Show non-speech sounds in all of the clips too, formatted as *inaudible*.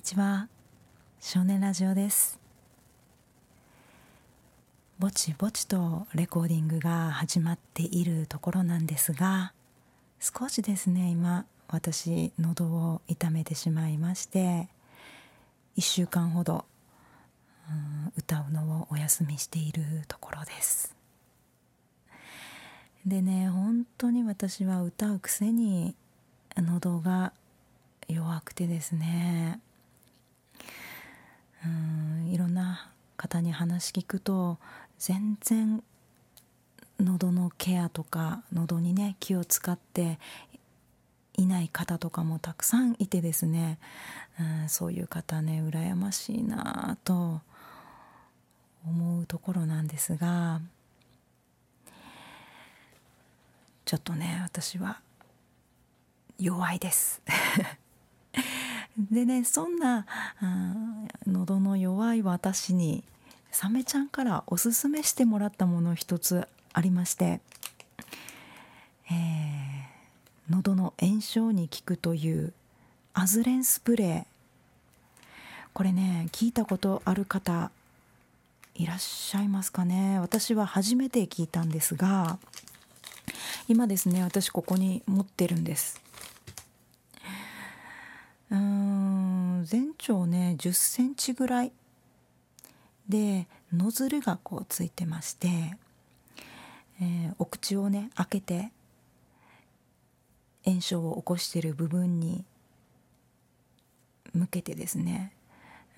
にちは。少年ラジオです。ぼちぼちとレコーディングが始まっているところなんですが少しですね今私喉を痛めてしまいまして1週間ほど、うん、歌うのをお休みしているところです。でね本当に私は歌うくせに喉が弱くてですねうんいろんな方に話聞くと全然喉のケアとか喉にね気を使っていない方とかもたくさんいてですね、うん、そういう方ね羨ましいなと思うところなんですがちょっとね私は弱いです。でねそんな、喉の弱い私にサメちゃんからおすすめしてもらったもの一つありまして、えー、喉の炎症に効くというアズレンスプレー。これね聞いたことある方いらっしゃいますかね？私は初めて聞いたんですが今ですね私ここに持ってるんです。うん。長ね10センチぐらい。でノズルがこうついてまして、えー、お口をね開けて炎症を起こしてる部分に向けてですね、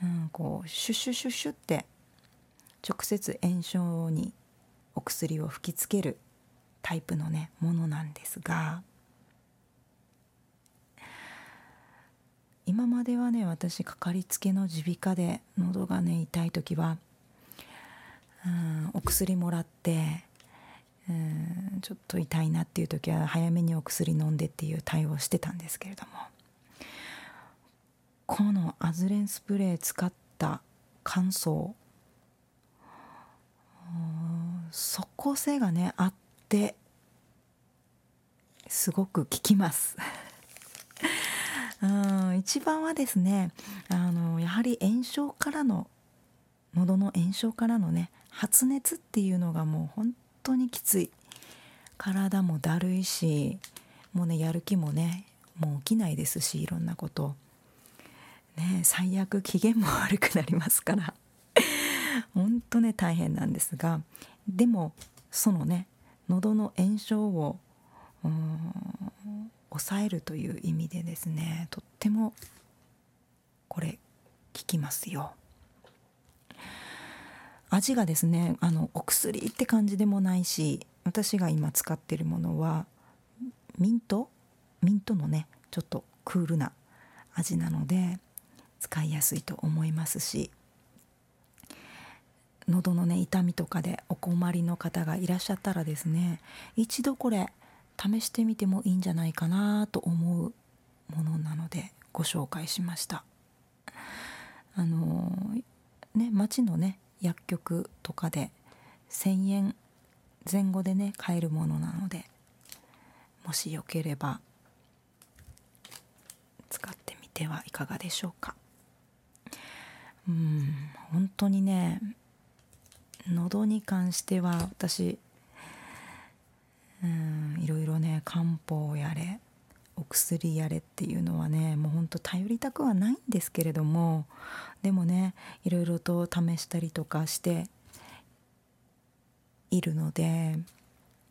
うん、こうシュッシュッシュッシュって直接炎症にお薬を吹きつけるタイプのねものなんですが今まではね私かかりつけの耳鼻科で喉がね痛い時はうんお薬もらってうんちょっと痛いなっていう時は早めにお薬飲んでっていう対応してたんですけれどもこのアズレンスプレー使った乾燥即効性がねあってすごく効きます。うん一番はですねあのやはり炎症からの喉の炎症からのね発熱っていうのがもう本当にきつい。体もだるいしもうねやる気もねもう起きないですしいろんなこと。ね最悪機嫌も悪くなりますから。*laughs* 本当ね大変なんですがでもそのね喉の炎症を抑えるという意味でですねとってもこれ効きますよ。味がですねあのお薬って感じでもないし私が今使ってるものはミント？ミントのねちょっとクールな味なので使いやすいと思いますし喉のね痛みとかでお困りの方がいらっしゃったらですね一度これ試してみてもいいんじゃないかなと思うものなのでご紹介しました。あのね町のね薬局とかで1,000円前後でね買えるものなのでもしよければ使ってみてはいかがでしょうか。うん本当にね喉に関しては私漢方やれお薬やれっていうのはねもうほんと頼りたくはないんですけれどもでもねいろいろと試したりとかしているので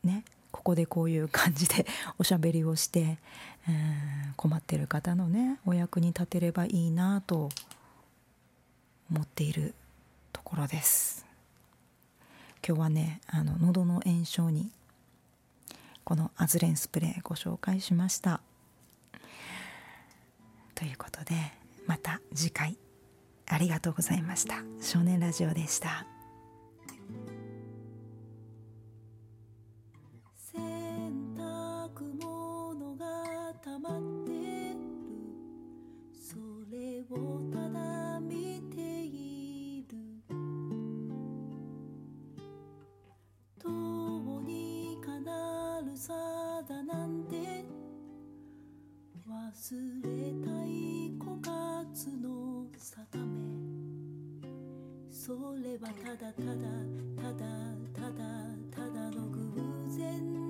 ねここでこういう感じで *laughs* おしゃべりをして困ってる方のねお役に立てればいいなと思っているところです。今日はねあの喉の炎症にこのアズレンスプレーご紹介しました。ということでまた次回。ありがとうございました。少年ラジオでした。忘れたい枯渇の定め。それはただただただただただの偶然。